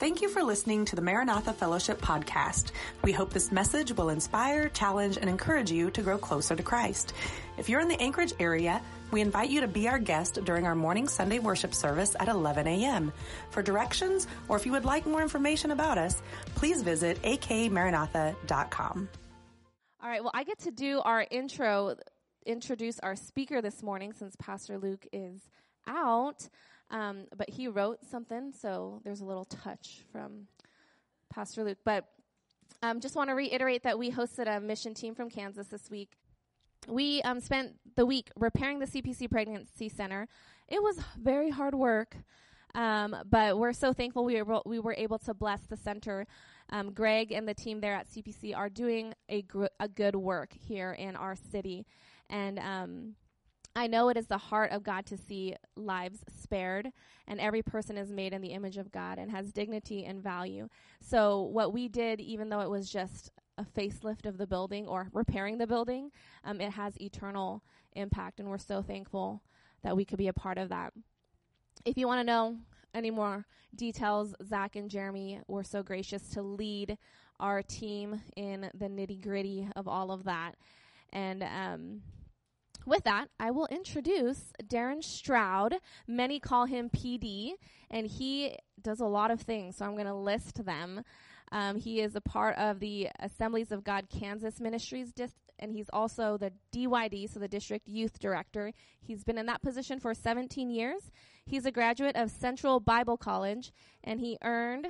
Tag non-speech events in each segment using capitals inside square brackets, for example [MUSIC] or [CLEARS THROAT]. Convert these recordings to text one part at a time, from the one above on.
Thank you for listening to the Maranatha Fellowship podcast. We hope this message will inspire, challenge, and encourage you to grow closer to Christ. If you're in the Anchorage area, we invite you to be our guest during our morning Sunday worship service at 11 a.m. For directions, or if you would like more information about us, please visit akmaranatha.com. All right, well, I get to do our intro, introduce our speaker this morning since Pastor Luke is out. Um, but he wrote something, so there's a little touch from Pastor Luke. But um, just want to reiterate that we hosted a mission team from Kansas this week. We um, spent the week repairing the CPC Pregnancy Center. It was very hard work, um, but we're so thankful we were, we were able to bless the center. Um, Greg and the team there at CPC are doing a, gr- a good work here in our city. And um, I know it is the heart of God to see lives spared, and every person is made in the image of God and has dignity and value. So, what we did, even though it was just a facelift of the building or repairing the building, um, it has eternal impact, and we're so thankful that we could be a part of that. If you want to know any more details, Zach and Jeremy were so gracious to lead our team in the nitty gritty of all of that. And, um, with that, I will introduce Darren Stroud. Many call him PD, and he does a lot of things, so I'm going to list them. Um, he is a part of the Assemblies of God Kansas Ministries, and he's also the DYD, so the District Youth Director. He's been in that position for 17 years. He's a graduate of Central Bible College, and he earned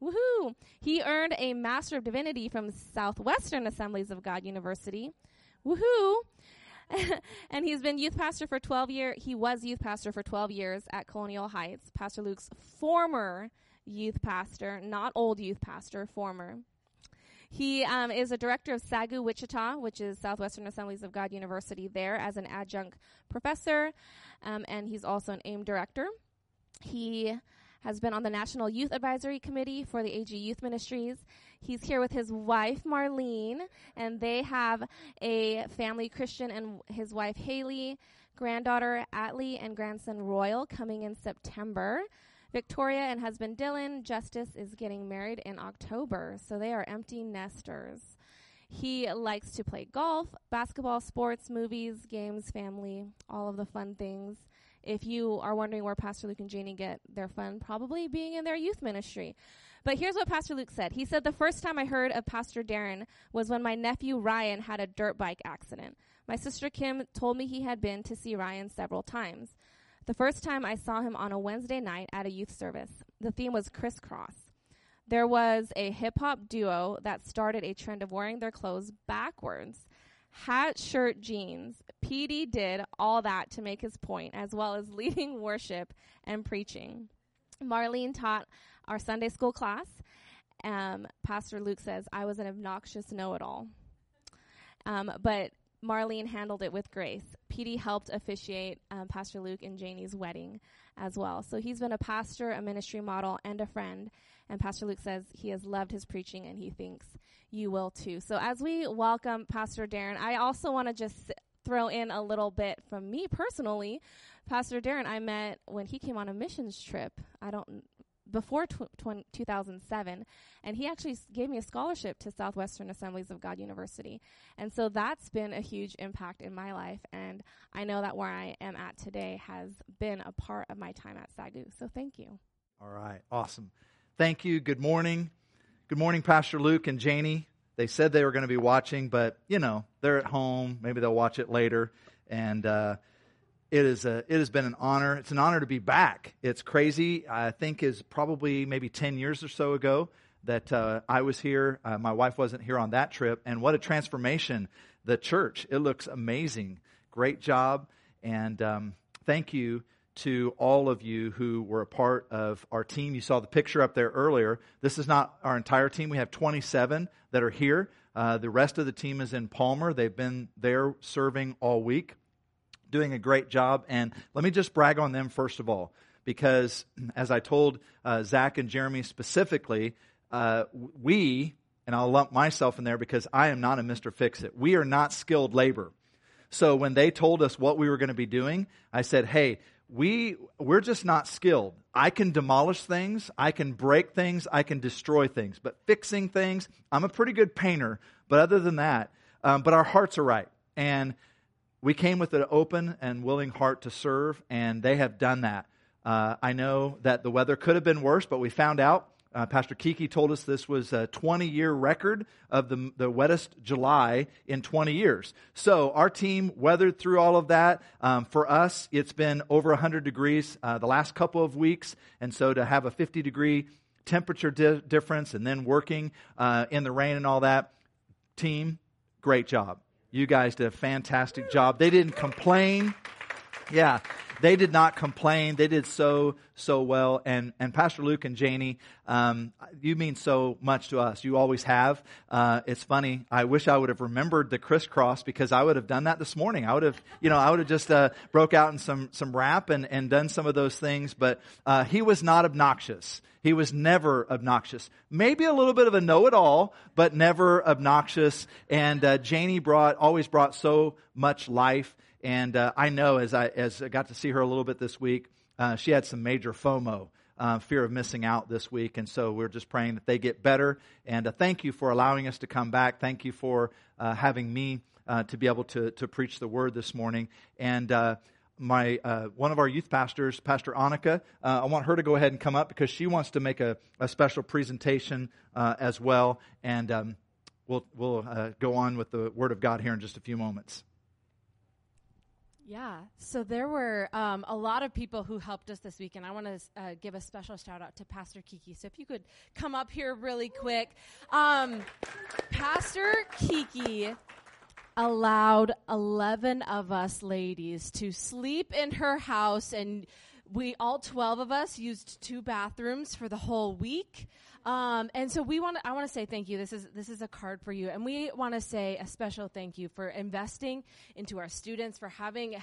Woohoo! He earned a Master of Divinity from Southwestern Assemblies of God University. Woohoo! [LAUGHS] and he's been youth pastor for 12 years. He was youth pastor for 12 years at Colonial Heights. Pastor Luke's former youth pastor, not old youth pastor, former. He um, is a director of SAGU Wichita, which is Southwestern Assemblies of God University, there as an adjunct professor, um, and he's also an AIM director. He has been on the National Youth Advisory Committee for the AG Youth Ministries. He's here with his wife, Marlene, and they have a family, Christian and his wife, Haley, granddaughter, Atlee, and grandson, Royal, coming in September. Victoria and husband Dylan, Justice, is getting married in October, so they are empty nesters. He likes to play golf, basketball, sports, movies, games, family, all of the fun things if you are wondering where Pastor Luke and Janie get their fun, probably being in their youth ministry. But here's what Pastor Luke said. He said, The first time I heard of Pastor Darren was when my nephew Ryan had a dirt bike accident. My sister Kim told me he had been to see Ryan several times. The first time I saw him on a Wednesday night at a youth service, the theme was crisscross. There was a hip hop duo that started a trend of wearing their clothes backwards hat, shirt, jeans. PD did all that to make his point, as well as leading [LAUGHS] worship and preaching. Marlene taught our Sunday school class. Um, Pastor Luke says, I was an obnoxious know it all. Um, but Marlene handled it with grace. PD helped officiate um, Pastor Luke and Janie's wedding as well. So he's been a pastor, a ministry model, and a friend. And Pastor Luke says he has loved his preaching and he thinks you will too. So as we welcome Pastor Darren, I also want to just throw in a little bit from me personally. Pastor Darren, I met when he came on a missions trip. I don't before tw- tw- 2007 and he actually s- gave me a scholarship to southwestern assemblies of god university. And so that's been a huge impact in my life and i know that where i am at today has been a part of my time at sagu. So thank you. All right. Awesome. Thank you. Good morning. Good morning pastor luke and janie. They said they were going to be watching but you know they're at home. Maybe they'll watch it later. And uh, it is a, it has been an honor. It's an honor to be back. It's crazy. I think is probably maybe 10 years or so ago that uh, I was here. Uh, my wife wasn't here on that trip. And what a transformation. The church, it looks amazing. Great job. And um, thank you to all of you who were a part of our team. You saw the picture up there earlier. This is not our entire team. We have 27 that are here. Uh, the rest of the team is in Palmer. They've been there serving all week doing a great job. And let me just brag on them first of all, because [CLEARS THROAT] as I told uh, Zach and Jeremy specifically, uh, we, and I'll lump myself in there because I am not a Mr. Fix It, we are not skilled labor. So when they told us what we were going to be doing, I said, hey, we we're just not skilled. I can demolish things, I can break things, I can destroy things, but fixing things, I'm a pretty good painter. But other than that, um, but our hearts are right, and we came with an open and willing heart to serve, and they have done that. Uh, I know that the weather could have been worse, but we found out uh, Pastor Kiki told us this was a 20 year record of the, the wettest July in 20 years. So our team weathered through all of that. Um, for us, it's been over 100 degrees uh, the last couple of weeks. And so to have a 50 degree temperature di- difference and then working uh, in the rain and all that, team, great job. You guys did a fantastic job. They didn't complain. Yeah they did not complain. They did so, so well. And, and Pastor Luke and Janie, um, you mean so much to us. You always have. Uh, it's funny. I wish I would have remembered the crisscross because I would have done that this morning. I would have, you know, I would have just, uh, broke out in some, some rap and, and done some of those things. But, uh, he was not obnoxious. He was never obnoxious. Maybe a little bit of a know-it-all, but never obnoxious. And uh, Janie brought always brought so much life and uh, I know as I, as I got to see her a little bit this week, uh, she had some major FOMO, uh, fear of missing out this week. And so we're just praying that they get better. And uh, thank you for allowing us to come back. Thank you for uh, having me uh, to be able to, to preach the word this morning. And my one of our youth pastors, Pastor Annika. Uh, I want her to go ahead and come up because she wants to make a, a special presentation uh, as well, and um, we'll we'll uh, go on with the Word of God here in just a few moments. Yeah, so there were um, a lot of people who helped us this week, and I want to uh, give a special shout out to Pastor Kiki. So if you could come up here really quick. Um, Pastor Kiki allowed 11 of us ladies to sleep in her house, and we all 12 of us used two bathrooms for the whole week. Um, and so we want I want to say thank you. This is this is a card for you, and we want to say a special thank you for investing into our students, for having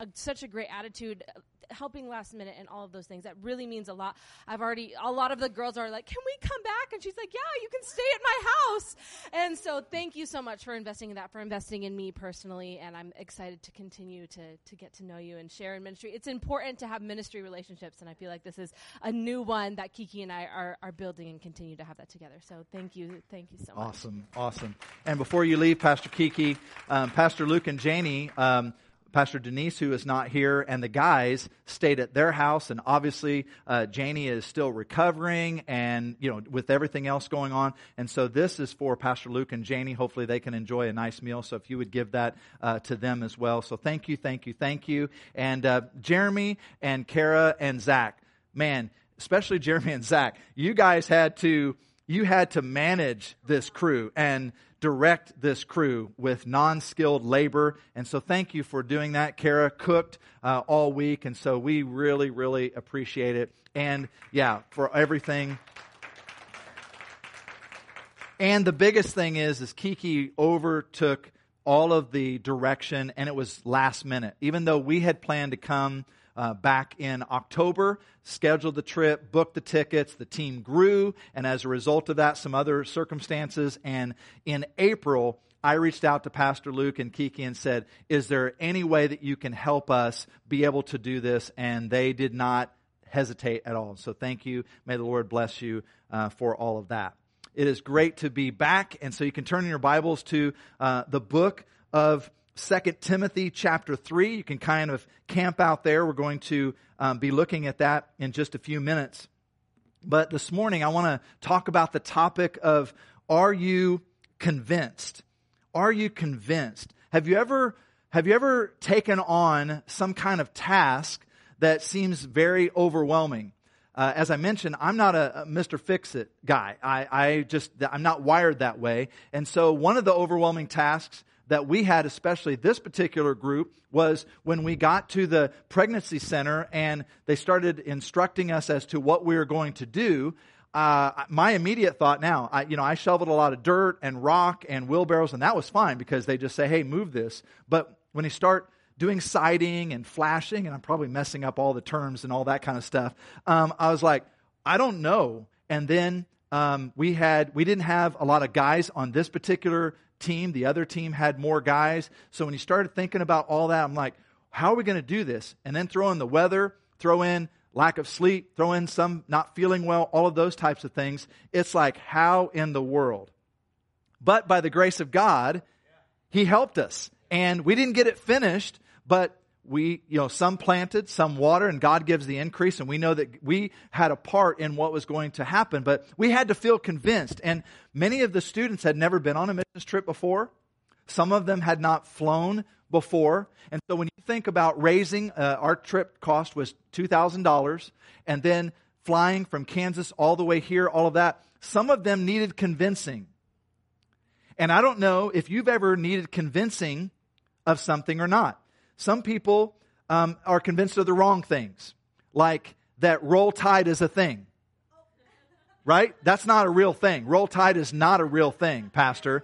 a, such a great attitude helping last minute and all of those things. That really means a lot. I've already, a lot of the girls are like, can we come back? And she's like, yeah, you can stay at my house. And so thank you so much for investing in that, for investing in me personally. And I'm excited to continue to, to get to know you and share in ministry. It's important to have ministry relationships. And I feel like this is a new one that Kiki and I are, are building and continue to have that together. So thank you. Thank you so much. Awesome. Awesome. And before you leave, Pastor Kiki, um, Pastor Luke and Janie, um, Pastor Denise, who is not here, and the guys stayed at their house. And obviously, uh, Janie is still recovering and, you know, with everything else going on. And so this is for Pastor Luke and Janie. Hopefully, they can enjoy a nice meal. So if you would give that uh, to them as well. So thank you, thank you, thank you. And uh, Jeremy and Kara and Zach, man, especially [LAUGHS] Jeremy and Zach, you guys had to you had to manage this crew and direct this crew with non skilled labor. And so thank you for doing that. Kara cooked uh, all week. And so we really, really appreciate it. And yeah, for everything. And the biggest thing is, is Kiki overtook all of the direction and it was last minute. Even though we had planned to come uh, back in October, scheduled the trip, booked the tickets. The team grew, and as a result of that, some other circumstances. And in April, I reached out to Pastor Luke and Kiki and said, Is there any way that you can help us be able to do this? And they did not hesitate at all. So thank you. May the Lord bless you uh, for all of that. It is great to be back. And so you can turn in your Bibles to uh, the book of Second Timothy chapter 3. You can kind of camp out there. We're going to um, be looking at that in just a few minutes. But this morning, I want to talk about the topic of are you convinced? Are you convinced? Have you ever, have you ever taken on some kind of task that seems very overwhelming? Uh, as I mentioned, I'm not a, a Mr. Fix It guy. I, I just, I'm not wired that way. And so one of the overwhelming tasks that we had, especially this particular group, was when we got to the pregnancy center and they started instructing us as to what we were going to do. Uh, my immediate thought now, I, you know, I shoveled a lot of dirt and rock and wheelbarrows, and that was fine because they just say, "Hey, move this." But when you start doing siding and flashing, and I'm probably messing up all the terms and all that kind of stuff, um, I was like, I don't know. And then um, we had we didn't have a lot of guys on this particular team. The other team had more guys. So when you started thinking about all that, I'm like, how are we going to do this? And then throw in the weather, throw in lack of sleep, throw in some not feeling well, all of those types of things. It's like, how in the world? But by the grace of God, He helped us. And we didn't get it finished, but we, you know, some planted, some water, and God gives the increase. And we know that we had a part in what was going to happen, but we had to feel convinced. And many of the students had never been on a missions trip before. Some of them had not flown before. And so when you think about raising, uh, our trip cost was $2,000 and then flying from Kansas all the way here, all of that. Some of them needed convincing. And I don't know if you've ever needed convincing of something or not. Some people um, are convinced of the wrong things, like that roll tide is a thing. Right? That's not a real thing. Roll tide is not a real thing, Pastor.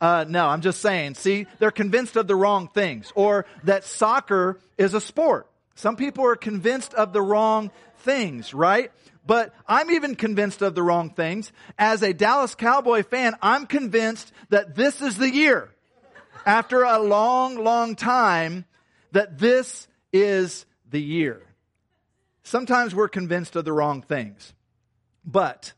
Uh, no, I'm just saying. See, they're convinced of the wrong things, or that soccer is a sport. Some people are convinced of the wrong things, right? But I'm even convinced of the wrong things. As a Dallas Cowboy fan, I'm convinced that this is the year. After a long, long time, that this is the year. Sometimes we're convinced of the wrong things. But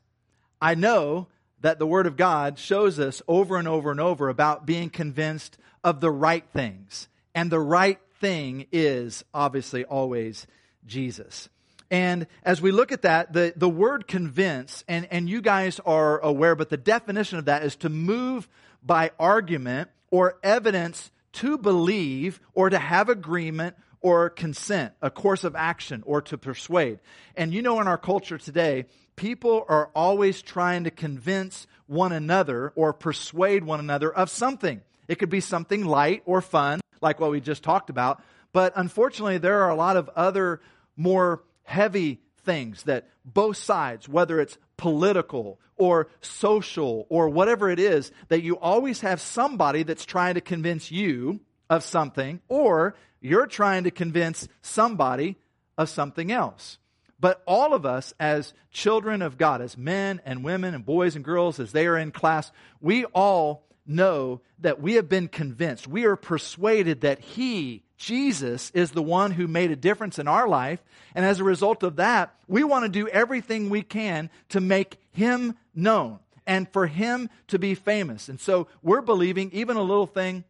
I know that the Word of God shows us over and over and over about being convinced of the right things. And the right thing is obviously always Jesus. And as we look at that, the, the word convince, and, and you guys are aware, but the definition of that is to move by argument or evidence to believe or to have agreement or consent, a course of action, or to persuade. And you know, in our culture today, people are always trying to convince one another or persuade one another of something. It could be something light or fun, like what we just talked about. But unfortunately, there are a lot of other more heavy things that both sides, whether it's political or social or whatever it is, that you always have somebody that's trying to convince you of something, or you're trying to convince somebody of something else. But all of us, as children of God, as men and women and boys and girls, as they are in class, we all know that we have been convinced. We are persuaded that He, Jesus, is the one who made a difference in our life. And as a result of that, we want to do everything we can to make Him known and for Him to be famous. And so we're believing even a little thing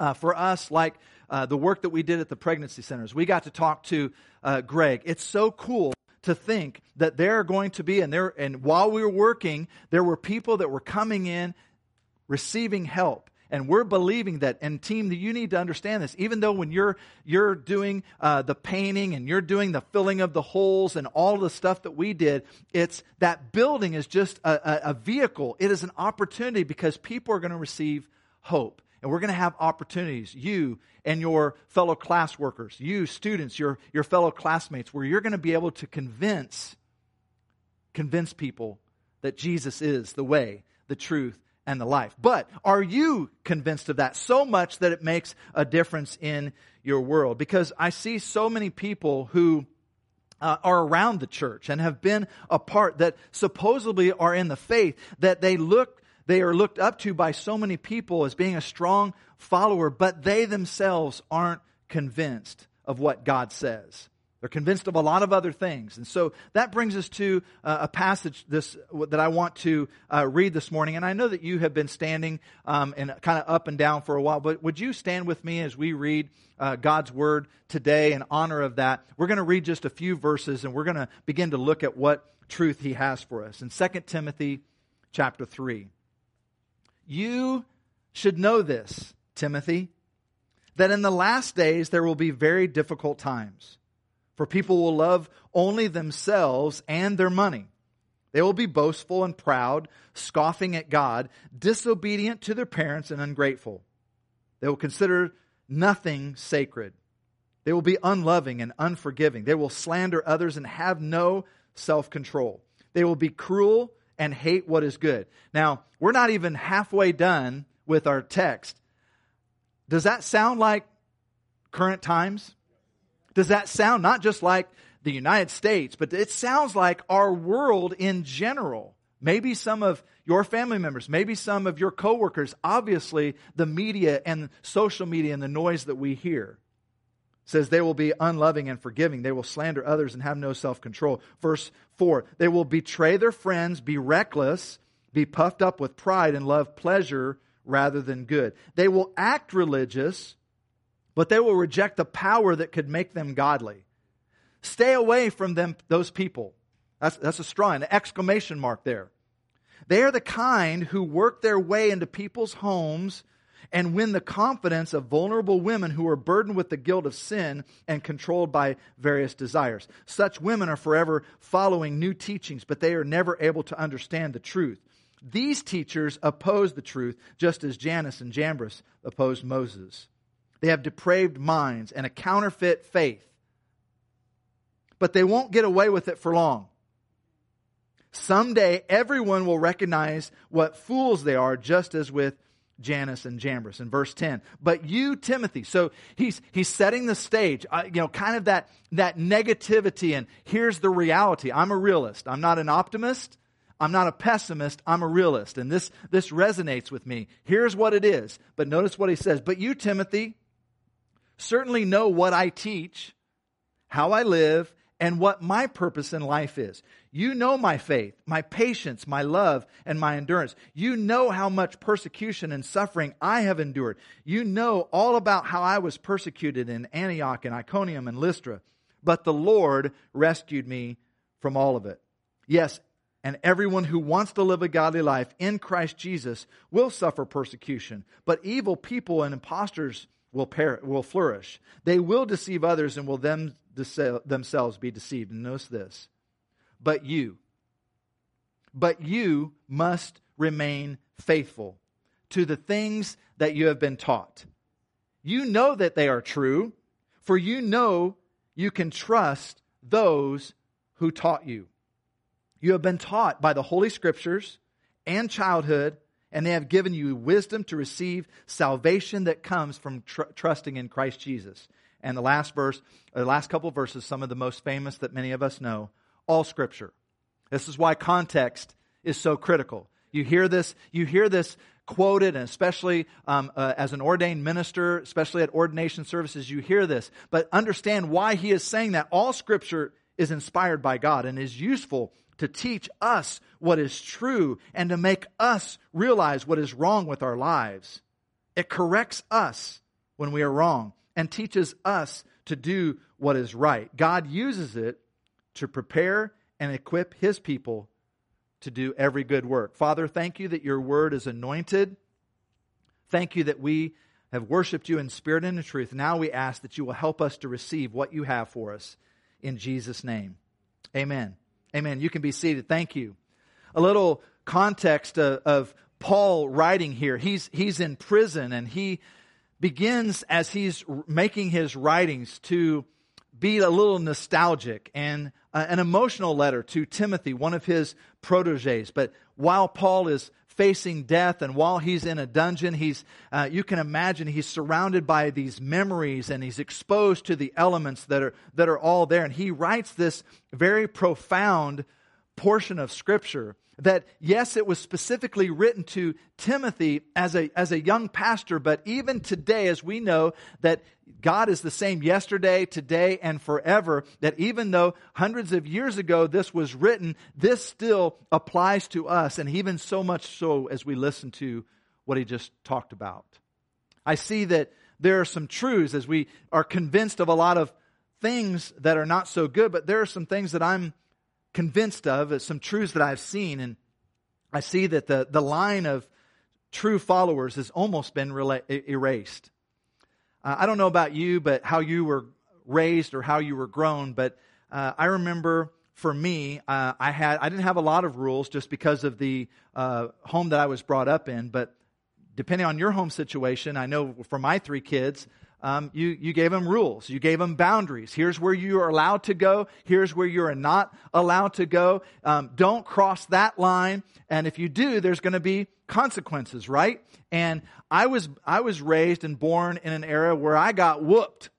uh, for us, like uh, the work that we did at the pregnancy centers. We got to talk to uh, Greg. It's so cool to think that there are going to be, and there, and while we were working, there were people that were coming in, receiving help. And we're believing that, and team, you need to understand this. Even though when you're you're doing uh, the painting and you're doing the filling of the holes and all the stuff that we did, it's that building is just a, a, a vehicle. It is an opportunity because people are going to receive hope and we're going to have opportunities, you and your fellow class workers, you students, your, your fellow classmates, where you're going to be able to convince, convince people that Jesus is the way, the truth, and the life. But are you convinced of that so much that it makes a difference in your world? Because I see so many people who uh, are around the church and have been a part that supposedly are in the faith that they look they are looked up to by so many people as being a strong follower, but they themselves aren't convinced of what God says. They're convinced of a lot of other things. And so that brings us to uh, a passage this, that I want to uh, read this morning. And I know that you have been standing um, and kind of up and down for a while, but would you stand with me as we read uh, God's word today in honor of that? We're going to read just a few verses and we're going to begin to look at what truth he has for us. In 2 Timothy chapter 3. You should know this, Timothy, that in the last days there will be very difficult times. For people will love only themselves and their money. They will be boastful and proud, scoffing at God, disobedient to their parents, and ungrateful. They will consider nothing sacred. They will be unloving and unforgiving. They will slander others and have no self control. They will be cruel and hate what is good. Now, we're not even halfway done with our text. Does that sound like current times? Does that sound not just like the United States, but it sounds like our world in general? Maybe some of your family members, maybe some of your coworkers, obviously the media and social media and the noise that we hear. says they will be unloving and forgiving. They will slander others and have no self control. Verse 4 they will betray their friends, be reckless, be puffed up with pride, and love pleasure rather than good. They will act religious, but they will reject the power that could make them godly. Stay away from them, those people. That's, that's a straw, an exclamation mark there. They are the kind who work their way into people's homes and win the confidence of vulnerable women who are burdened with the guilt of sin and controlled by various desires. Such women are forever following new teachings, but they are never able to understand the truth. These teachers oppose the truth, just as Janus and Jambres opposed Moses. They have depraved minds and a counterfeit faith, but they won't get away with it for long. Someday, everyone will recognize what fools they are, just as with Janus and Jambres in verse 10. But you, Timothy, so he's, he's setting the stage, uh, you know, kind of that, that negativity. And here's the reality. I'm a realist. I'm not an optimist. I'm not a pessimist. I'm a realist. And this, this resonates with me. Here's what it is. But notice what he says. But you, Timothy, certainly know what I teach, how I live, and what my purpose in life is. You know my faith, my patience, my love, and my endurance. You know how much persecution and suffering I have endured. You know all about how I was persecuted in Antioch and Iconium and Lystra. But the Lord rescued me from all of it. Yes, and everyone who wants to live a godly life in Christ Jesus will suffer persecution. But evil people and impostors will, per- will flourish. They will deceive others and will them themselves be deceived. And notice this. But you, but you must remain faithful to the things that you have been taught. You know that they are true, for you know you can trust those who taught you. You have been taught by the Holy Scriptures and childhood, and they have given you wisdom to receive salvation that comes from tr- trusting in Christ Jesus. And the last verse, the last couple verses, some of the most famous that many of us know, all scripture. This is why context is so critical. You hear this, you hear this quoted, and especially um, uh, as an ordained minister, especially at ordination services, you hear this. But understand why he is saying that all scripture is inspired by God and is useful to teach us what is true and to make us realize what is wrong with our lives. It corrects us when we are wrong and teaches us to do what is right. God uses it to prepare and equip his people to do every good work. Father, thank you that your word is anointed. Thank you that we have worshiped you in spirit and in truth. Now we ask that you will help us to receive what you have for us in Jesus' name. Amen. Amen. You can be seated. Thank you. A little context of, of Paul writing here. He's, he's in prison and he begins as he's making his writings to be a little nostalgic and uh, an emotional letter to Timothy, one of his proteges. But while Paul is facing death and while he's in a dungeon, he's, uh, you can imagine he's surrounded by these memories and he's exposed to the elements that are, that are all there. And he writes this very profound portion of scripture that yes, it was specifically written to Timothy as a, as a young pastor, but even today, as we know that God is the same yesterday, today, and forever, that even though hundreds of years ago this was written, this still applies to us, and even so much so as we listen to what he just talked about. I see that there are some truths as we are convinced of a lot of things that are not so good, but there are some things that I'm convinced of, some truths that I've seen, and I see that the, the line of true followers has almost been rela- erased. Uh, I don't know about you, but how you were raised or how you were grown, but uh, I remember for me, uh, I had I didn't have a lot of rules just because of the uh, home that I was brought up in. But depending on your home situation, I know for my three kids, um, you, you gave them rules. You gave them boundaries. Here's where you are allowed to go. Here's where you are not allowed to go. Um, don't cross that line. And if you do, there's going to be consequences, right? And I was, I was raised and born in an era where I got whooped.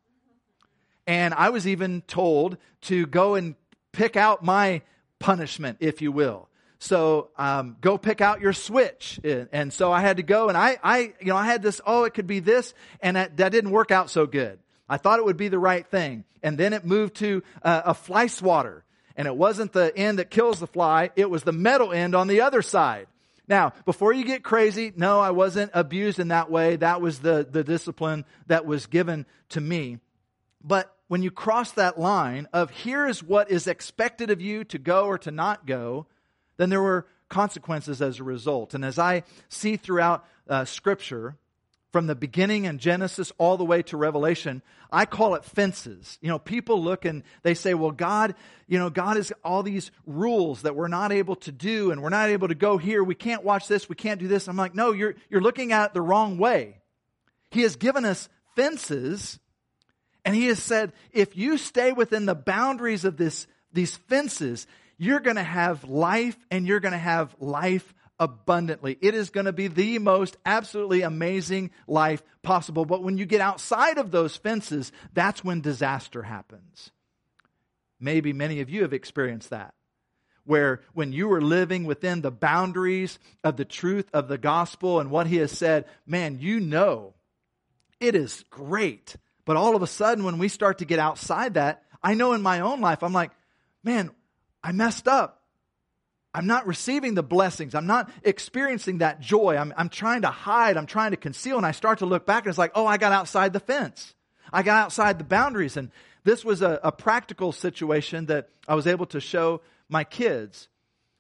And I was even told to go and pick out my punishment, if you will. So um, go pick out your switch. And so I had to go and I, I, you know, I had this, oh, it could be this. And that, that didn't work out so good. I thought it would be the right thing. And then it moved to uh, a fly swatter. And it wasn't the end that kills the fly, it was the metal end on the other side. Now, before you get crazy, no, I wasn't abused in that way. That was the, the discipline that was given to me. But when you cross that line of here is what is expected of you to go or to not go, then there were consequences as a result. And as I see throughout uh, Scripture, from the beginning in Genesis all the way to Revelation, I call it fences. You know, people look and they say, well, God, you know, God has all these rules that we're not able to do and we're not able to go here. We can't watch this. We can't do this. I'm like, no, you're, you're looking at it the wrong way. He has given us fences and he has said, if you stay within the boundaries of this, these fences, you're going to have life and you're going to have life abundantly. It is going to be the most absolutely amazing life possible. But when you get outside of those fences, that's when disaster happens. Maybe many of you have experienced that. Where when you were living within the boundaries of the truth of the gospel and what he has said, man, you know it is great. But all of a sudden, when we start to get outside that, I know in my own life, I'm like, man, I messed up. I'm not receiving the blessings. I'm not experiencing that joy. I'm, I'm trying to hide. I'm trying to conceal. And I start to look back and it's like, oh, I got outside the fence. I got outside the boundaries. And this was a, a practical situation that I was able to show my kids.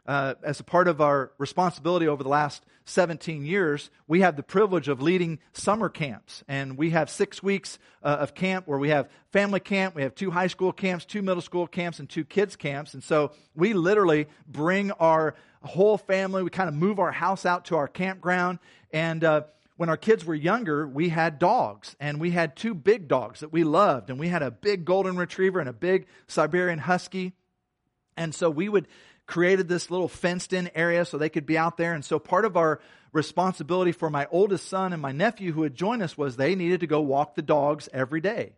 Uh, as a part of our responsibility over the last 17 years, we have the privilege of leading summer camps. And we have six weeks uh, of camp where we have family camp, we have two high school camps, two middle school camps, and two kids camps. And so we literally bring our whole family, we kind of move our house out to our campground. And uh, when our kids were younger, we had dogs, and we had two big dogs that we loved. And we had a big golden retriever and a big Siberian husky. And so we would created this little fenced in area so they could be out there. And so part of our responsibility for my oldest son and my nephew who had joined us was they needed to go walk the dogs every day.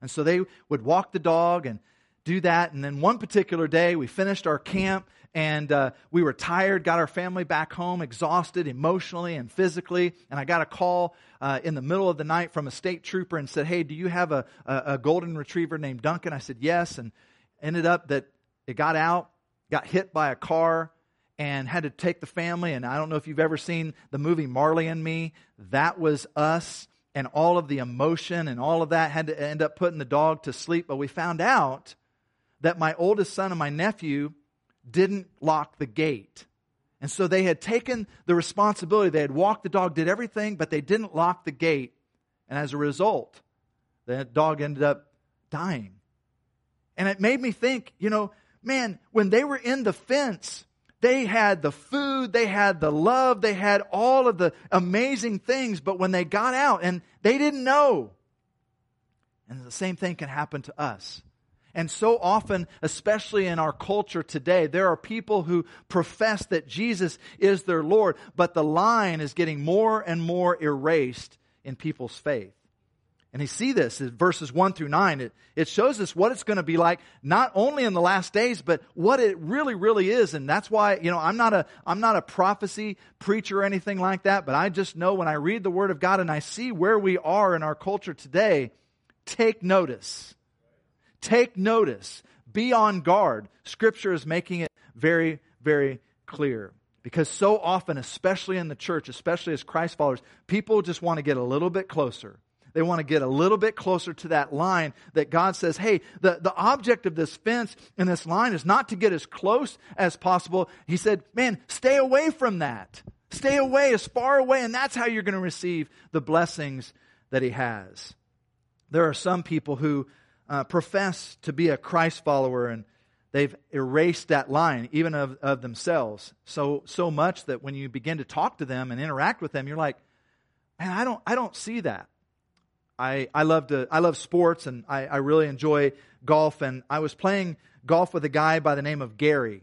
And so they would walk the dog and do that. And then one particular day, we finished our camp and uh, we were tired, got our family back home, exhausted emotionally and physically. And I got a call uh, in the middle of the night from a state trooper and said, Hey, do you have a, a, a golden retriever named Duncan? I said, Yes. And ended up that it got out got hit by a car and had to take the family. And I don't know if you've ever seen the movie Marley and Me. That was us. And all of the emotion and all of that had to end up putting the dog to sleep. But we found out that my oldest son and my nephew didn't lock the gate. And so they had taken the responsibility. They had walked the dog, did everything, but they didn't lock the gate. And as a result, the dog ended up dying. And it made me think, you know, man, when they were in the fence, they had the food, they had the love, they had all of the amazing things, but when they got out and they didn't know. And the same thing can happen to us. And so often, especially in our culture today, there are people who profess that Jesus is their Lord, but the line is getting more and more erased in people's faith. And you see this in verses 1 through 9. It, it shows us what it's going to be like, not only in the last days, but what it really, really is. And that's why, you know, I'm not a, I'm not a prophecy preacher or anything like that, but I just know when I read the Word of God and I see where we are in our culture today, take notice. Take notice. Be on guard. Scripture is making it very, very clear. Because so often, especially in the church, especially as Christ followers, people just want to get a little bit closer they want to get a little bit closer to that line that God says, hey, the, the object of this fence and this line is not to get as close as possible. He said, man, stay away from that. Stay away, as far away, and that's how you're going to receive the blessings that He has. There are some people who uh, profess to be a Christ follower and they've erased that line even of, of themselves so so much that when you begin to talk to them and interact with them you're like man i don't i don't see that I, I love to I love sports and I, I really enjoy golf and I was playing golf with a guy by the name of Gary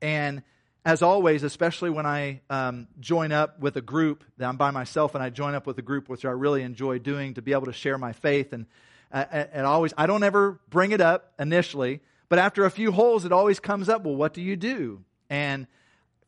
and as always, especially when I um, join up with a group, that I'm by myself and I join up with a group, which I really enjoy doing to be able to share my faith. And, uh, and always, I don't ever bring it up initially, but after a few holes, it always comes up. Well, what do you do? And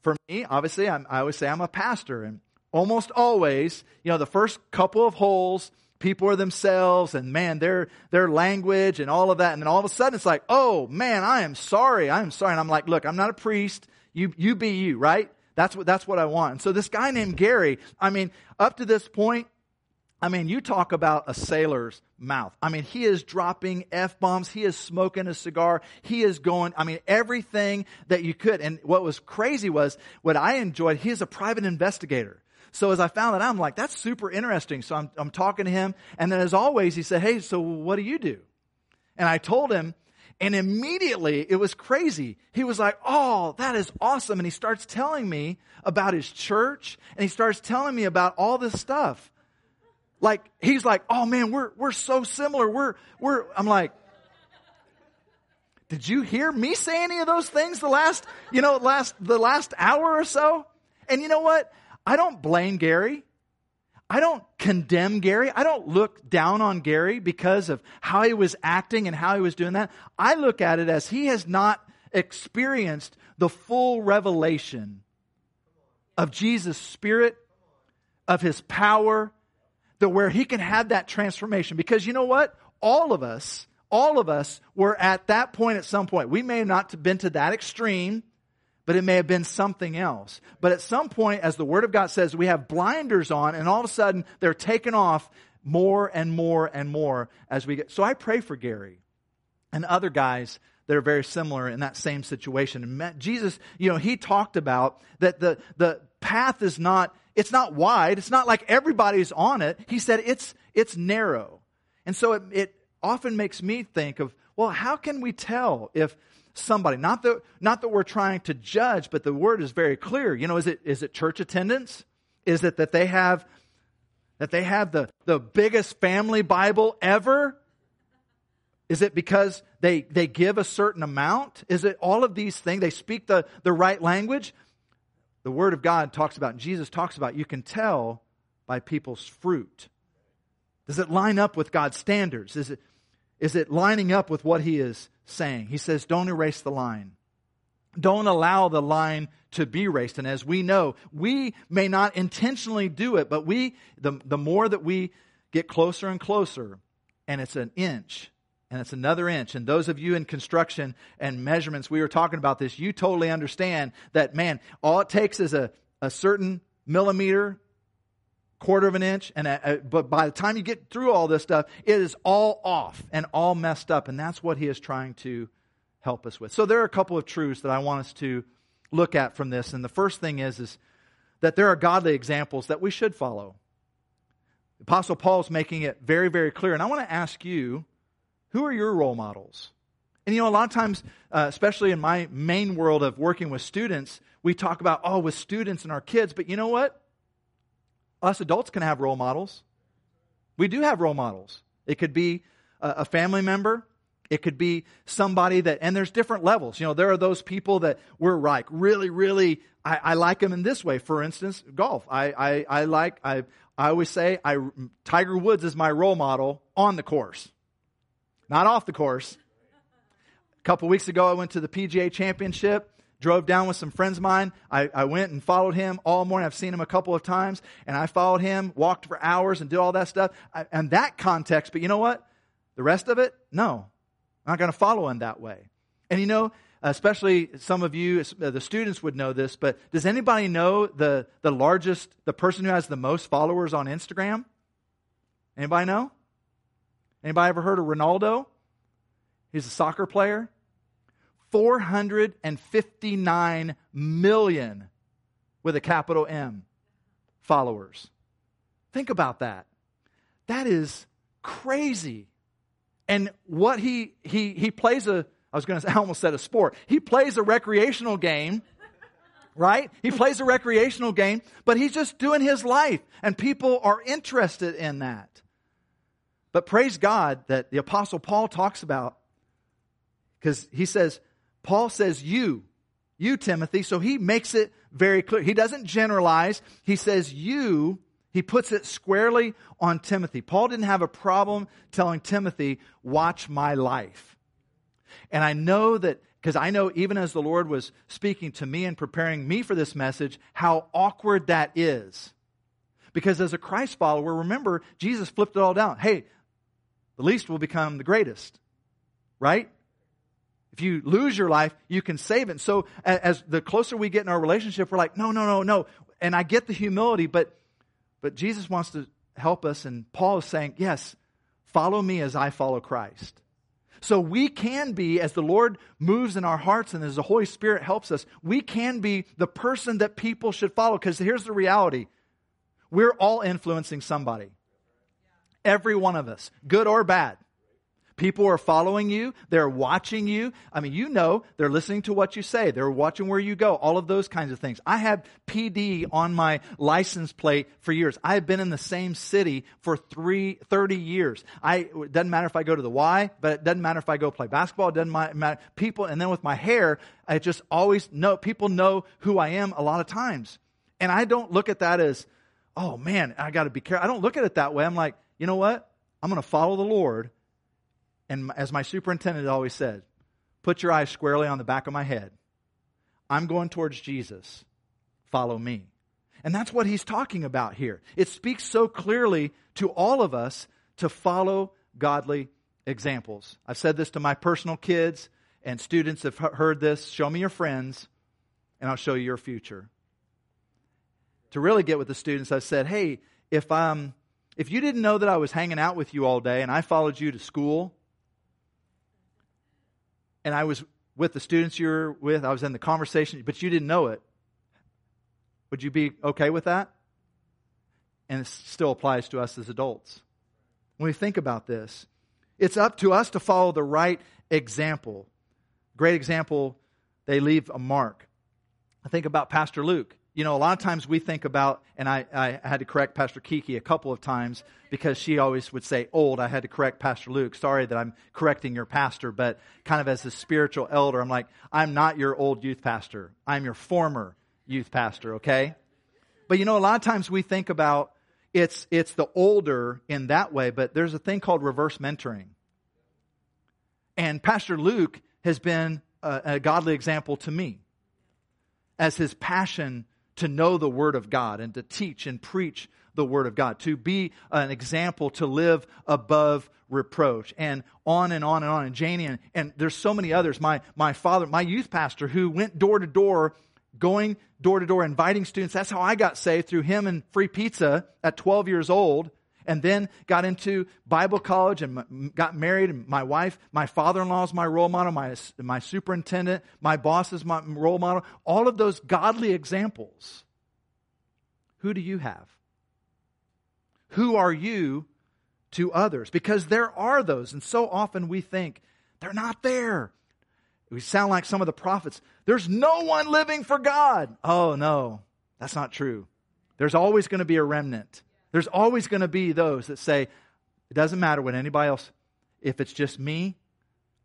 for me, obviously, I'm, I always say I'm a pastor, and almost always, you know, the first couple of holes, people are themselves and man, their, their language and all of that. And then all of a sudden it's like, oh man, I am sorry. I am sorry. And I'm like, look, I'm not a priest. You, you be you, right? That's what, that's what I want. And so this guy named Gary, I mean, up to this point, I mean, you talk about a sailor's mouth. I mean, he is dropping F bombs. He is smoking a cigar. He is going, I mean, everything that you could. And what was crazy was what I enjoyed, he is a private investigator. So as I found that I'm like, that's super interesting. So I'm, I'm talking to him. And then as always, he said, Hey, so what do you do? And I told him, and immediately it was crazy. He was like, Oh, that is awesome. And he starts telling me about his church and he starts telling me about all this stuff. Like, he's like, Oh man, we're, we're so similar. We're, we're, I'm like, did you hear me say any of those things the last, you know, last, the last hour or so? And you know what? I don't blame Gary. I don't condemn Gary. I don't look down on Gary because of how he was acting and how he was doing that. I look at it as he has not experienced the full revelation of Jesus' Spirit, of his power, that where he can have that transformation. Because you know what? All of us, all of us were at that point at some point. We may have not been to that extreme, but it may have been something else. But at some point, as the Word of God says, we have blinders on, and all of a sudden they're taken off more and more and more as we get. So I pray for Gary and other guys that are very similar in that same situation. And Jesus, you know, he talked about that the, the path is not, it's not wide. It's not like everybody's on it. He said it's, it's narrow. And so it, it often makes me think of, well, how can we tell if somebody. Not that, not that we're trying to judge, but the word is very clear. You know, is it, is it church attendance? Is it that they have, that they have the, the biggest family Bible ever? Is it because they, they give a certain amount? Is it all of these things? They speak the, the right language? The Word of God talks about, Jesus talks about, you can tell by people's fruit. Does it line up with God's standards? Is it, is it lining up with what He is saying. He says, don't erase the line. Don't allow the line to be erased. And as we know, we may not intentionally do it, but we, the, the more that we get closer and closer, and it's an inch, and it's another inch. And those of you in construction and measurements, we were talking about this, you totally understand that, man, all it takes is a, a certain millimeter quarter of an inch and a, a, but by the time you get through all this stuff it is all off and all messed up and that's what he is trying to help us with. So there are a couple of truths that i want us to look at from this and the first thing is is that there are godly examples that we should follow. Apostle paul is making it very very clear and i want to ask you who are your role models? And you know a lot of times uh, especially in my main world of working with students we talk about oh with students and our kids but you know what us adults can have role models. We do have role models. It could be a, family member. It could be somebody that, and there's different levels. You know, there are those people that we're like, really, really, I, I like them in this way. For instance, golf. I, I, I like, I, I always say, I, Tiger Woods is my role model on the course, not off the course. A couple weeks ago, I went to the PGA Championship drove down with some friends of mine. I, I went and followed him all morning. I've seen him a couple of times, and I followed him, walked for hours, and did all that stuff. I, and that context, but you know what? The rest of it, no. I'm not going to follow him that way. And you know, especially some of you, uh, the students would know this, but does anybody know the, the largest, the person who has the most followers on Instagram? Anybody know? Anybody ever heard of Ronaldo? He's a soccer player. 459 million with a capital M followers. Think about that. That is crazy. And what he he he plays a I was going to say [LAUGHS] I almost said a sport. He plays a recreational game. Right? He plays a recreational game, but he's just doing his life and people are interested in that. But praise God that the apostle Paul talks about because he says Paul says you, you, Timothy. So he makes it very clear. He doesn't generalize. He says you, he puts it squarely on Timothy. Paul didn't have a problem telling Timothy, watch my life. And I know that, because I know even as the Lord was speaking to me and preparing me for this message, how awkward that is. Because as a Christ follower, remember, Jesus flipped it all down. Hey, the least will become the greatest, right? If you lose your life, you can save it. So as the closer we get in our relationship, we're like, no, no, no, no. And I get the humility, but but Jesus wants to help us, and Paul is saying, yes, follow me as I follow Christ. So we can be, as the Lord moves in our hearts and as the Holy Spirit helps us, we can be the person that people should follow. Because here's the reality we're all influencing somebody. Every one of us, good or bad. People are following you. They're watching you. I mean, you know, they're listening to what you say. They're watching where you go. All of those kinds of things. I have PD on my license plate for years. I have been in the same city for three, 30 years. I, it doesn't matter if I go to the Y, but it doesn't matter if I go play basketball. It doesn't matter. People, and then with my hair, I just always know, people know who I am a lot of times. And I don't look at that as, oh man, I got to be careful. I don't look at it that way. I'm like, you know what? I'm going to follow the Lord and as my superintendent always said, put your eyes squarely on the back of my head. I'm going towards Jesus. Follow me. And that's what he's talking about here. It speaks so clearly to all of us to follow godly examples. I've said this to my personal kids, and students have heard this. Show me your friends, and I'll show you your future. To really get with the students, I said, hey, if, um, if you didn't know that I was hanging out with you all day and I followed you to school and I was with the students you were with, I was in the conversation, but you didn't know it, would you be okay with that? And it still applies to us as adults. When we think about this, it's up to us to follow the right example. Great example, they leave a mark. I think about Pastor Luke you know, a lot of times we think about, and I, I had to correct Pastor Kiki a couple of times because she always would say old. I had to correct Pastor Luke. Sorry that I'm correcting your pastor, but kind of as a spiritual elder, I'm like, I'm not your old youth pastor. I'm your former youth pastor, okay? But you know, a lot of times we think about it's, it's the older in that way, but there's a thing called reverse mentoring. And Pastor Luke has been a, a godly example to me as his passion to know the Word of God and to teach and preach the Word of God, to be an example, to live above reproach, and on and on and on. And Janie, and, and there's so many others. My, my father, my youth pastor, who went door to door, going door to door, inviting students. That's how I got saved through him and free pizza at 12 years old and then got into Bible college and got married. And my wife, my father in law is my role model, my, my superintendent, my boss is my role model. All of those godly examples. Who do you have? Who are you to others? Because there are those, and so often we think they're not there. We sound like some of the prophets. There's no one living for God. Oh, no, that's not true. There's always going to be a remnant. There's always going to be those that say, it doesn't matter what anybody else, if it's just me,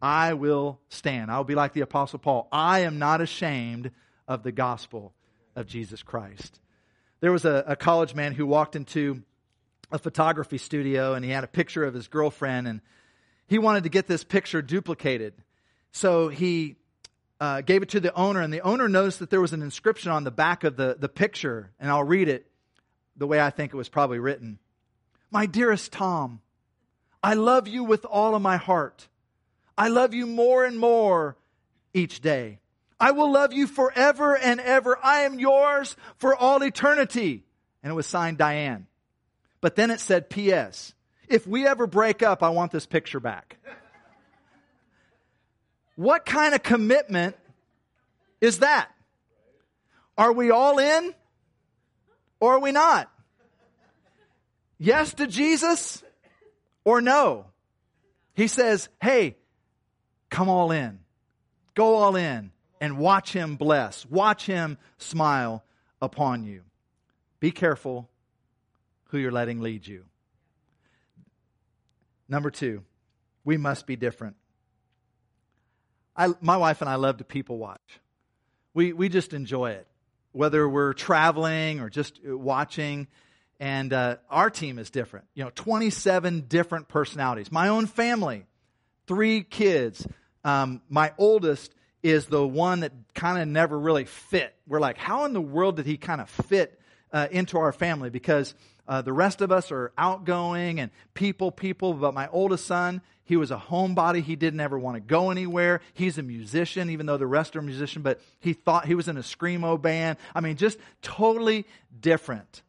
I will stand. I'll be like the Apostle Paul. I am not ashamed of the gospel of Jesus Christ. There was a, a college man who walked into a photography studio and he had a picture of his girlfriend and he wanted to get this picture duplicated. So he uh, gave it to the owner, and the owner noticed that there was an inscription on the back of the, the picture, and I'll read it the way I think it was probably written. My dearest Tom, I love you with all of my heart. I love you more and more each day. I will love you forever and ever. I am yours for all eternity. And it was signed Diane. But then it said, P.S. If we ever break up, I want this picture back. what kind of commitment is that? Are we all in? Or are we not? Yes to Jesus or no? He says, hey, come all in. Go all in and watch him bless. Watch him smile upon you. Be careful who you're letting lead you. Number two, we must be different. I, my wife and I love to people watch. We, we just enjoy it whether we're traveling or just watching. And uh, our team is different. You know, 27 different personalities. My own family, three kids. Um, my oldest is the one that kind of never really fit. We're like, how in the world did he kind of fit uh, into our family because uh, the rest of us are outgoing and people, people. But my oldest son, he was a homebody. He didn't ever want to go anywhere. He's a musician, even though the rest are musician, but he thought he was in a screamo band. I mean, just totally different.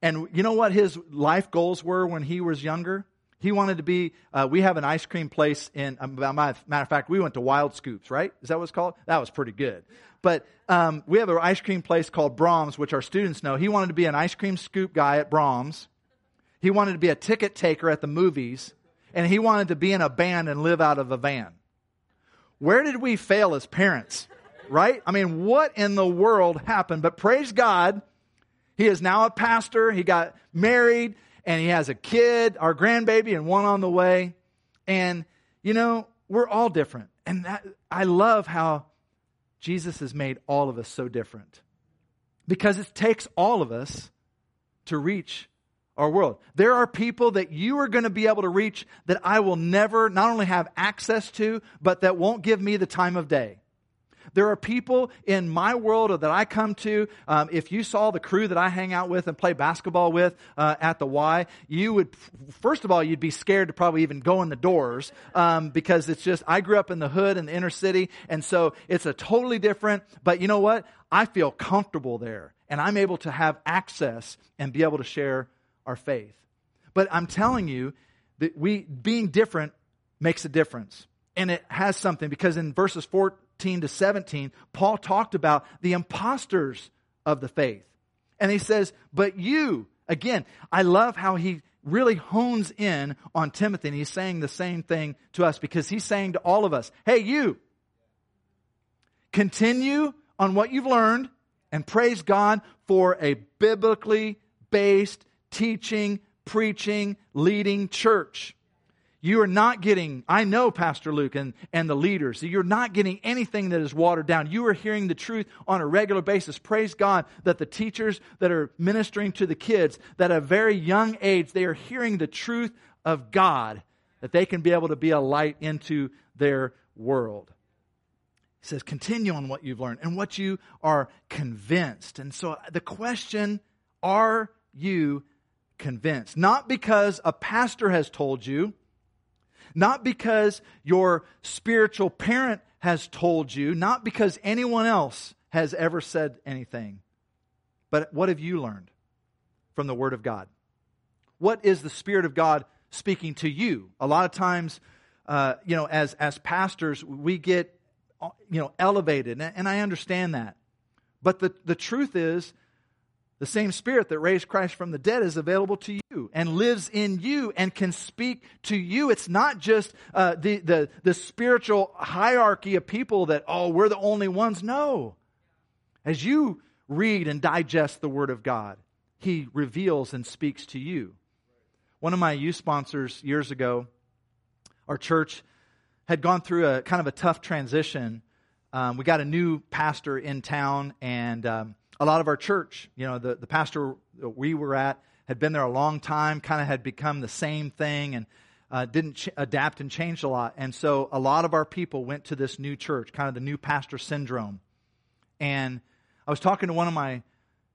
And you know what his life goals were when he was younger? He wanted to be, uh, we have an ice cream place in, um, matter of fact, we went to Wild Scoops, right? Is that what it's called? That was pretty good. But um, we have an ice cream place called Braum's, which our students know. He wanted to be an ice cream scoop guy at Braum's. He wanted to be a ticket taker at the movies. And he wanted to be in a band and live out of a van. Where did we fail as parents? Right? I mean, what in the world happened? But praise God, he is now a pastor. He got married and he has a kid, our grandbaby, and one on the way. And, you know, we're all different. And that, I love how Jesus has made all of us so different. Because it takes all of us to reach our world. There are people that you are going to be able to reach that I will never not only have access to, but that won't give me the time of day. There are people in my world that I come to. Um, if you saw the crew that I hang out with and play basketball with uh, at the Y, you would, first of all, you'd be scared to probably even go in the doors um, because it's just, I grew up in the hood in the inner city, and so it's a totally different, but you know what? I feel comfortable there, and I'm able to have access and be able to share our faith. But I'm telling you that we, being different makes a difference. And it has something because in verses 4 to 17, Paul talked about the imposters of the faith. And he says, But you, again, I love how he really hones in on Timothy. And he's saying the same thing to us because he's saying to all of us, Hey, you, continue on what you've learned and praise God for a biblically based teaching, preaching, leading church. You are not getting, I know, Pastor Luke and, and the leaders, you're not getting anything that is watered down. You are hearing the truth on a regular basis. Praise God that the teachers that are ministering to the kids, that at a very young age, they are hearing the truth of God, that they can be able to be a light into their world. He says, continue on what you've learned and what you are convinced. And so the question, are you convinced? Not because a pastor has told you, not because your spiritual parent has told you, not because anyone else has ever said anything, but what have you learned from the Word of God? What is the Spirit of God speaking to you? A lot of times, uh, you know, as, as pastors, we get, you know, elevated, and I understand that. But the, the truth is, the same Spirit that raised Christ from the dead is available to you and lives in you and can speak to you. It's not just uh, the, the, the spiritual hierarchy of people that, oh, we're the only ones. No. As you read and digest the Word of God, He reveals and speaks to you. One of my youth sponsors years ago, our church had gone through a kind of a tough transition. Um, we got a new pastor in town, and um, a lot of our church, you know, the, the pastor we were at had been there a long time, kind of had become the same thing and uh, didn't ch- adapt and change a lot. And so a lot of our people went to this new church, kind of the new pastor syndrome. And I was talking to one of my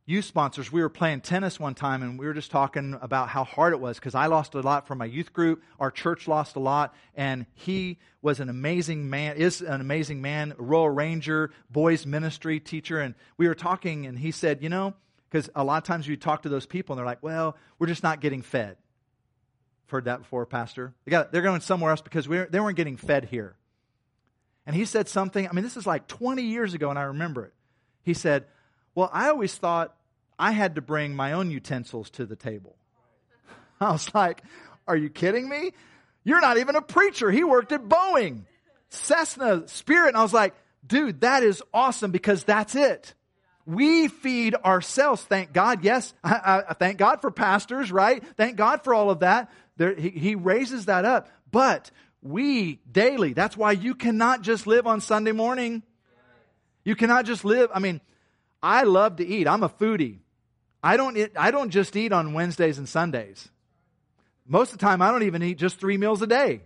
youth sponsors. We were playing tennis one time and we were just talking about how hard it was because I lost a lot from my youth group. Our church lost a lot. And he was an amazing man, is an amazing man, Royal Ranger, boys ministry teacher. And we were talking and he said, you know, because a lot of times you talk to those people and they're like, well, we're just not getting fed. I've heard that before, Pastor. They got, they're going somewhere else because we they weren't getting fed here. And he said something, I mean, this is like 20 years ago and I remember it. He said, well, I always thought I had to bring my own utensils to the table. [LAUGHS] I was like, Are you kidding me? You're not even a preacher. He worked at Boeing, Cessna, Spirit. And I was like, Dude, that is awesome because that's it. We feed ourselves. Thank God. Yes, I, I, thank God for pastors, right? Thank God for all of that. There, he, he raises that up. But we daily, that's why you cannot just live on Sunday morning. You cannot just live. I mean, I love to eat. I'm a foodie. I don't, I don't just eat on Wednesdays and Sundays. Most of the time, I don't even eat just three meals a day.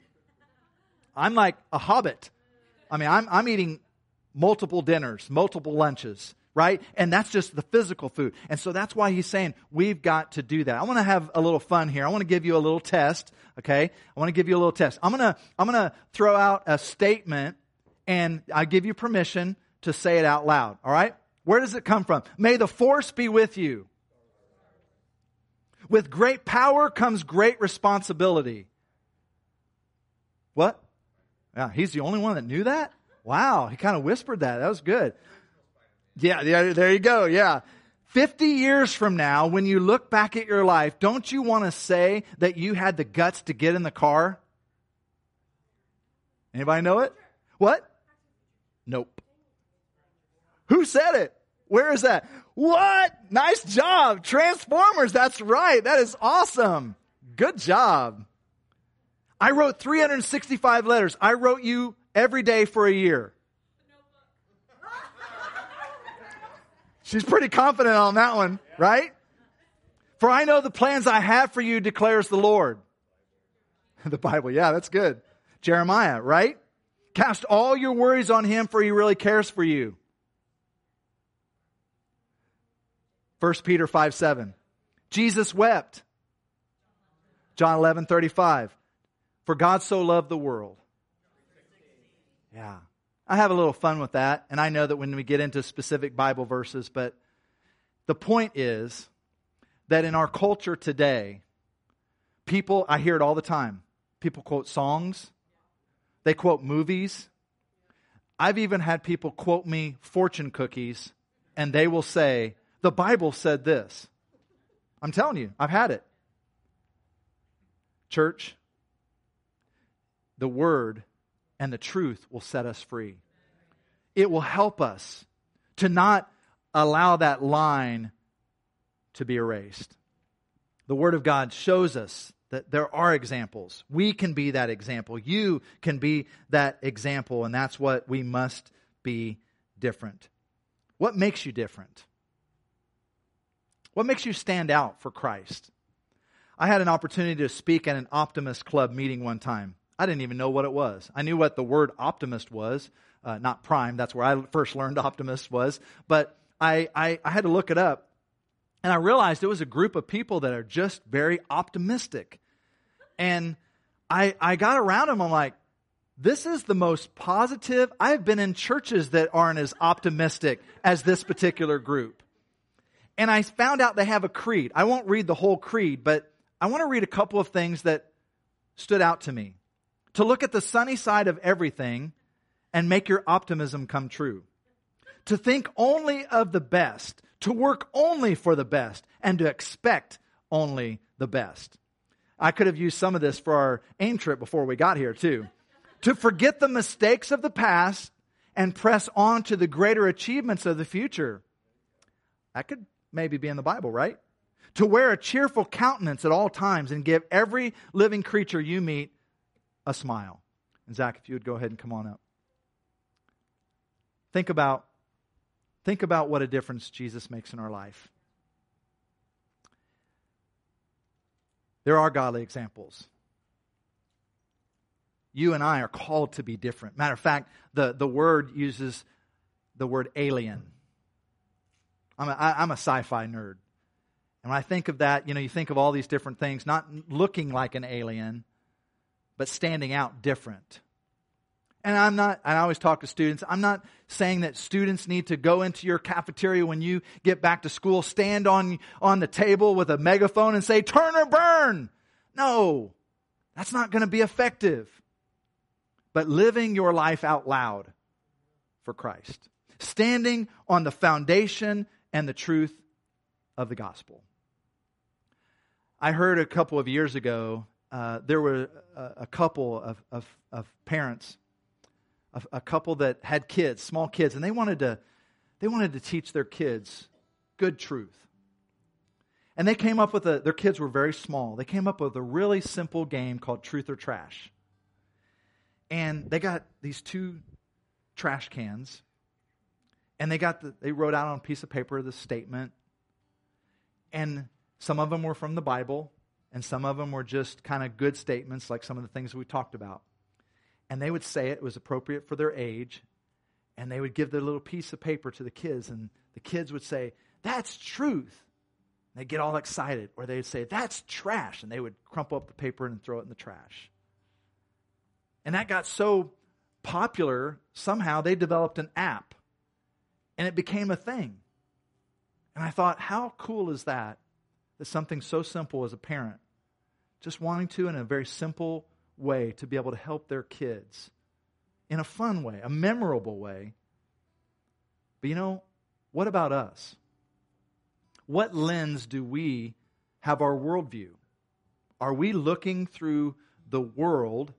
I'm like a hobbit. I mean, I'm, I'm eating multiple dinners, multiple lunches, right? And that's just the physical food. And so that's why he's saying we've got to do that. I want to have a little fun here. I want to give you a little test, okay? I want to give you a little test. I'm going to I'm going to throw out a statement and I give you permission to say it out loud, all right? Where does it come from? May the force be with you. With great power comes great responsibility. What? Yeah, he's the only one that knew that? Wow, he kind of whispered that. That was good. Yeah, yeah, there you go. Yeah. 50 years from now, when you look back at your life, don't you want to say that you had the guts to get in the car? Anybody know it? What? Nope. Who said it? Where is that? What? Nice job. Transformers. That's right. That is awesome. Good job. I wrote 365 letters. I wrote you every day for a year. She's pretty confident on that one, right? For I know the plans I have for you, declares the Lord. [LAUGHS] The Bible, yeah, that's good. Jeremiah, right? Cast all your worries on him, for he really cares for you. 1 Peter 5 7. Jesus wept. John 11 35. For God so loved the world. Yeah. I have a little fun with that, and I know that when we get into specific Bible verses, but the point is that in our culture today, people, I hear it all the time. People quote songs, they quote movies. I've even had people quote me fortune cookies, and they will say, the Bible said this. I'm telling you, I've had it. Church, the Word and the truth will set us free. It will help us to not allow that line to be erased. The Word of God shows us that there are examples. We can be that example. You can be that example, and that's what we must be different. What makes you different? What makes you stand out for Christ? I had an opportunity to speak at an Optimist Club meeting one time. I didn't even know what it was. I knew what the word optimist was, uh, not prime. That's where I first learned optimist was. But I, I, I had to look it up. And I realized it was a group of people that are just very optimistic. And I, I got around them. I'm like, this is the most positive. I've been in churches that aren't as optimistic as this particular group. And I found out they have a creed. I won't read the whole creed, but I want to read a couple of things that stood out to me. To look at the sunny side of everything and make your optimism come true. To think only of the best, to work only for the best, and to expect only the best. I could have used some of this for our AIM trip before we got here, too. to forget the mistakes of the past and press on to the greater achievements of the future. That could maybe be in the Bible, right? To wear a cheerful countenance at all times and give every living creature you meet a smile. And Zach, if you would go ahead and come on up. Think about, think about what a difference Jesus makes in our life. There are godly examples. You and I are called to be different. Matter of fact, the, the word uses the word alien. I'm a, I, I'm a sci-fi nerd. And when I think of that, you know, you think of all these different things, not looking like an alien, but standing out different. And I'm not, and I always talk to students, I'm not saying that students need to go into your cafeteria when you get back to school, stand on, on the table with a megaphone and say, turn or burn. No, that's not going to be effective. But living your life out loud for Christ, standing on the foundation and the truth of the gospel. I heard a couple of years ago, uh, there were a, a couple of, of, of parents, a, a, couple that had kids, small kids, and they wanted to, they wanted to teach their kids good truth. And they came up with a, their kids were very small. They came up with a really simple game called Truth or Trash. And they got these two trash cans and they got the, they wrote out on a piece of paper the statement. And some of them were from the Bible, and some of them were just kind of good statements, like some of the things we talked about. And they would say it, was appropriate for their age, and they would give their little piece of paper to the kids, and the kids would say, That's truth. And they'd get all excited. Or they'd say, That's trash. And they would crumple up the paper and throw it in the trash. And that got so popular, somehow they developed an app. And it became a thing. And I thought, how cool is that? That something so simple as a parent, just wanting to, in a very simple way, to be able to help their kids in a fun way, a memorable way. But you know, what about us? What lens do we have our worldview? Are we looking through the world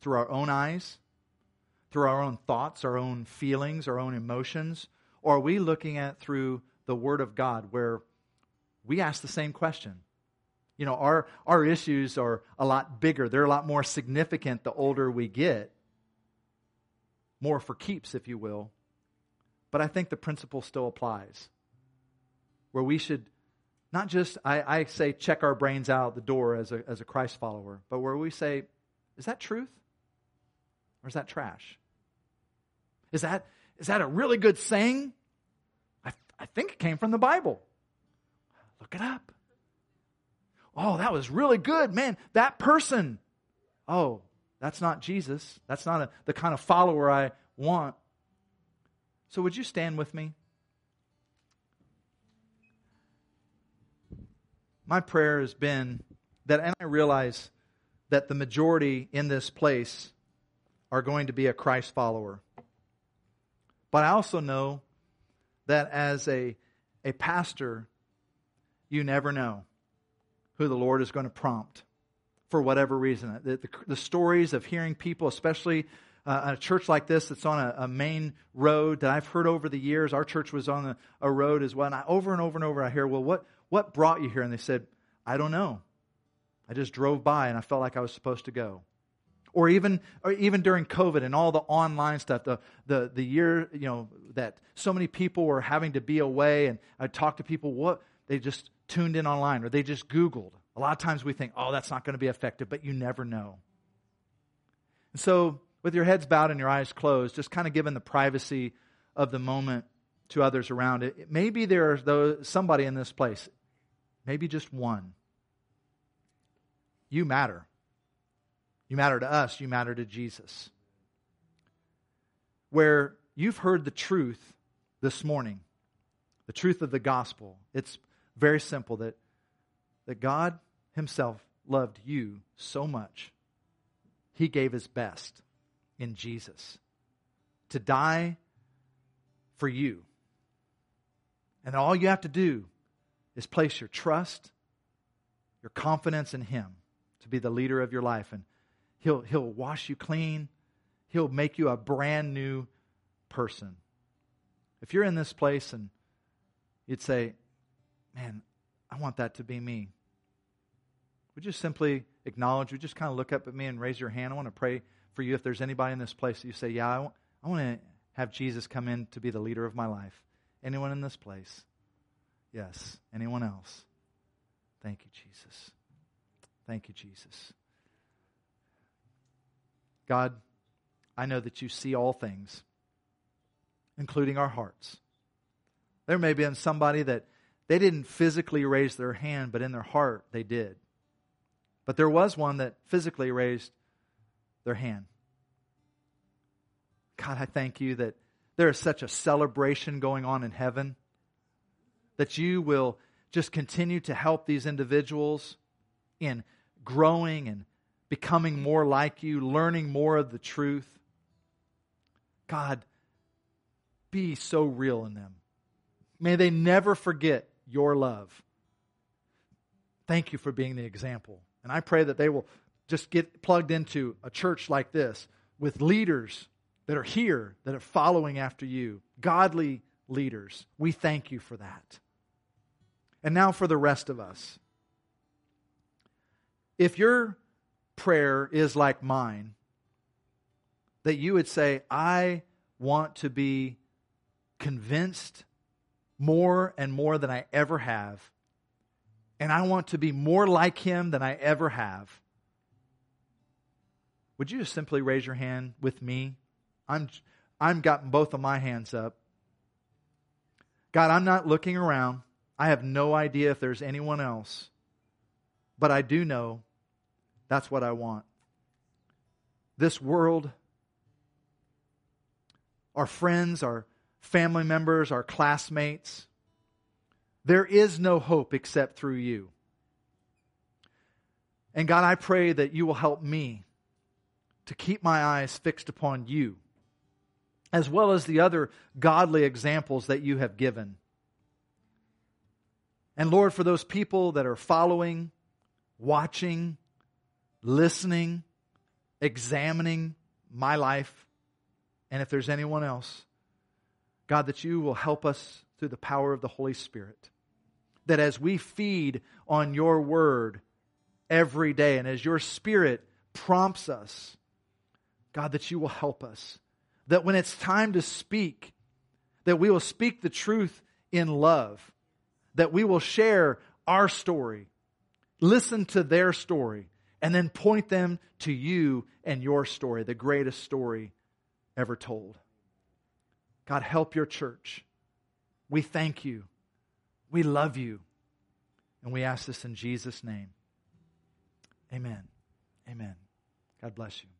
through our own eyes, through our own thoughts, our own feelings, our own emotions? Or are we looking at it through the Word of God where we ask the same question? You know, our, our issues are a lot bigger, they're a lot more significant the older we get more for keeps, if you will. But I think the principle still applies. Where we should not just, I, I say, check our brains out the door as a, as a Christ follower, but where we say, is that truth? Or is that trash? Is that, is that a really good saying? I, I think it came from the Bible. Look it up. Oh, that was really good. Man, that person. Oh, that's not Jesus. That's not a, the kind of follower I want. So, would you stand with me? My prayer has been that, and I realize that the majority in this place are going to be a Christ follower. But I also know that as a, a pastor, you never know who the Lord is going to prompt for whatever reason. The, the, the stories of hearing people, especially uh, a church like this that's on a, a, main road that I've heard over the years. Our church was on a, a road as well. And I, over and over and over, I hear, well, what, what brought you here? And they said, I don't know. I just drove by and I felt like I was supposed to go. Or even, or even during COVID and all the online stuff, the, the, the year, you know, that so many people were having to be away. And I talked to people, what, they just tuned in online or they just Googled. A lot of times we think, oh, that's not going to be effective, but you never know. And so, with your heads bowed and your eyes closed, just kind of given the privacy of the moment to others around it, maybe there's those, somebody in this place, maybe just one. You matter. You matter to us, you matter to Jesus. Where you've heard the truth this morning, the truth of the gospel. It's very simple that that God Himself loved you so much, He gave His best in Jesus to die for you. And all you have to do is place your trust, your confidence in Him to be the leader of your life. And He'll, he'll wash you clean, He'll make you a brand new person. If you're in this place and you'd say, Man, I want that to be me. Would you simply acknowledge, would you just kind of look up at me and raise your hand? I want to pray for you if there's anybody in this place that you say, Yeah, I want, I want to have Jesus come in to be the leader of my life. Anyone in this place? Yes. Anyone else? Thank you, Jesus. Thank you, Jesus. God, I know that you see all things, including our hearts. There may be somebody that they didn't physically raise their hand, but in their heart they did. But there was one that physically raised their hand. God, I thank you that there is such a celebration going on in heaven, that you will just continue to help these individuals in growing and becoming more like you, learning more of the truth. God, be so real in them. May they never forget your love. Thank you for being the example. And I pray that they will just get plugged into a church like this with leaders that are here, that are following after you, godly leaders. We thank you for that. And now for the rest of us. If your prayer is like mine, that you would say, I want to be convinced more and more than I ever have and I want to be more like him than I ever have, would you just simply raise your hand with me? I'm I'm gotten both of my hands up. God, I'm not looking around. I have no idea if there's anyone else. But I do know that's what I want. This world, our friends, our family members, our classmates, there is no hope except through you. And God, I pray that you will help me to keep my eyes fixed upon you, as well as the other godly examples that you have given. And Lord, for those people that are following, watching, listening, examining my life, and if there's anyone else, God, that you will help us through the power of the Holy Spirit. That as we feed on your word every day, and as your Spirit prompts us, God, that you will help us. That when it's time to speak, that we will speak the truth in love. That we will share our story, listen to their story, and then point them to you and your story, the greatest story ever told. God, help your church. We thank you. We love you. And we ask this in Jesus' name. Amen. Amen. God bless you.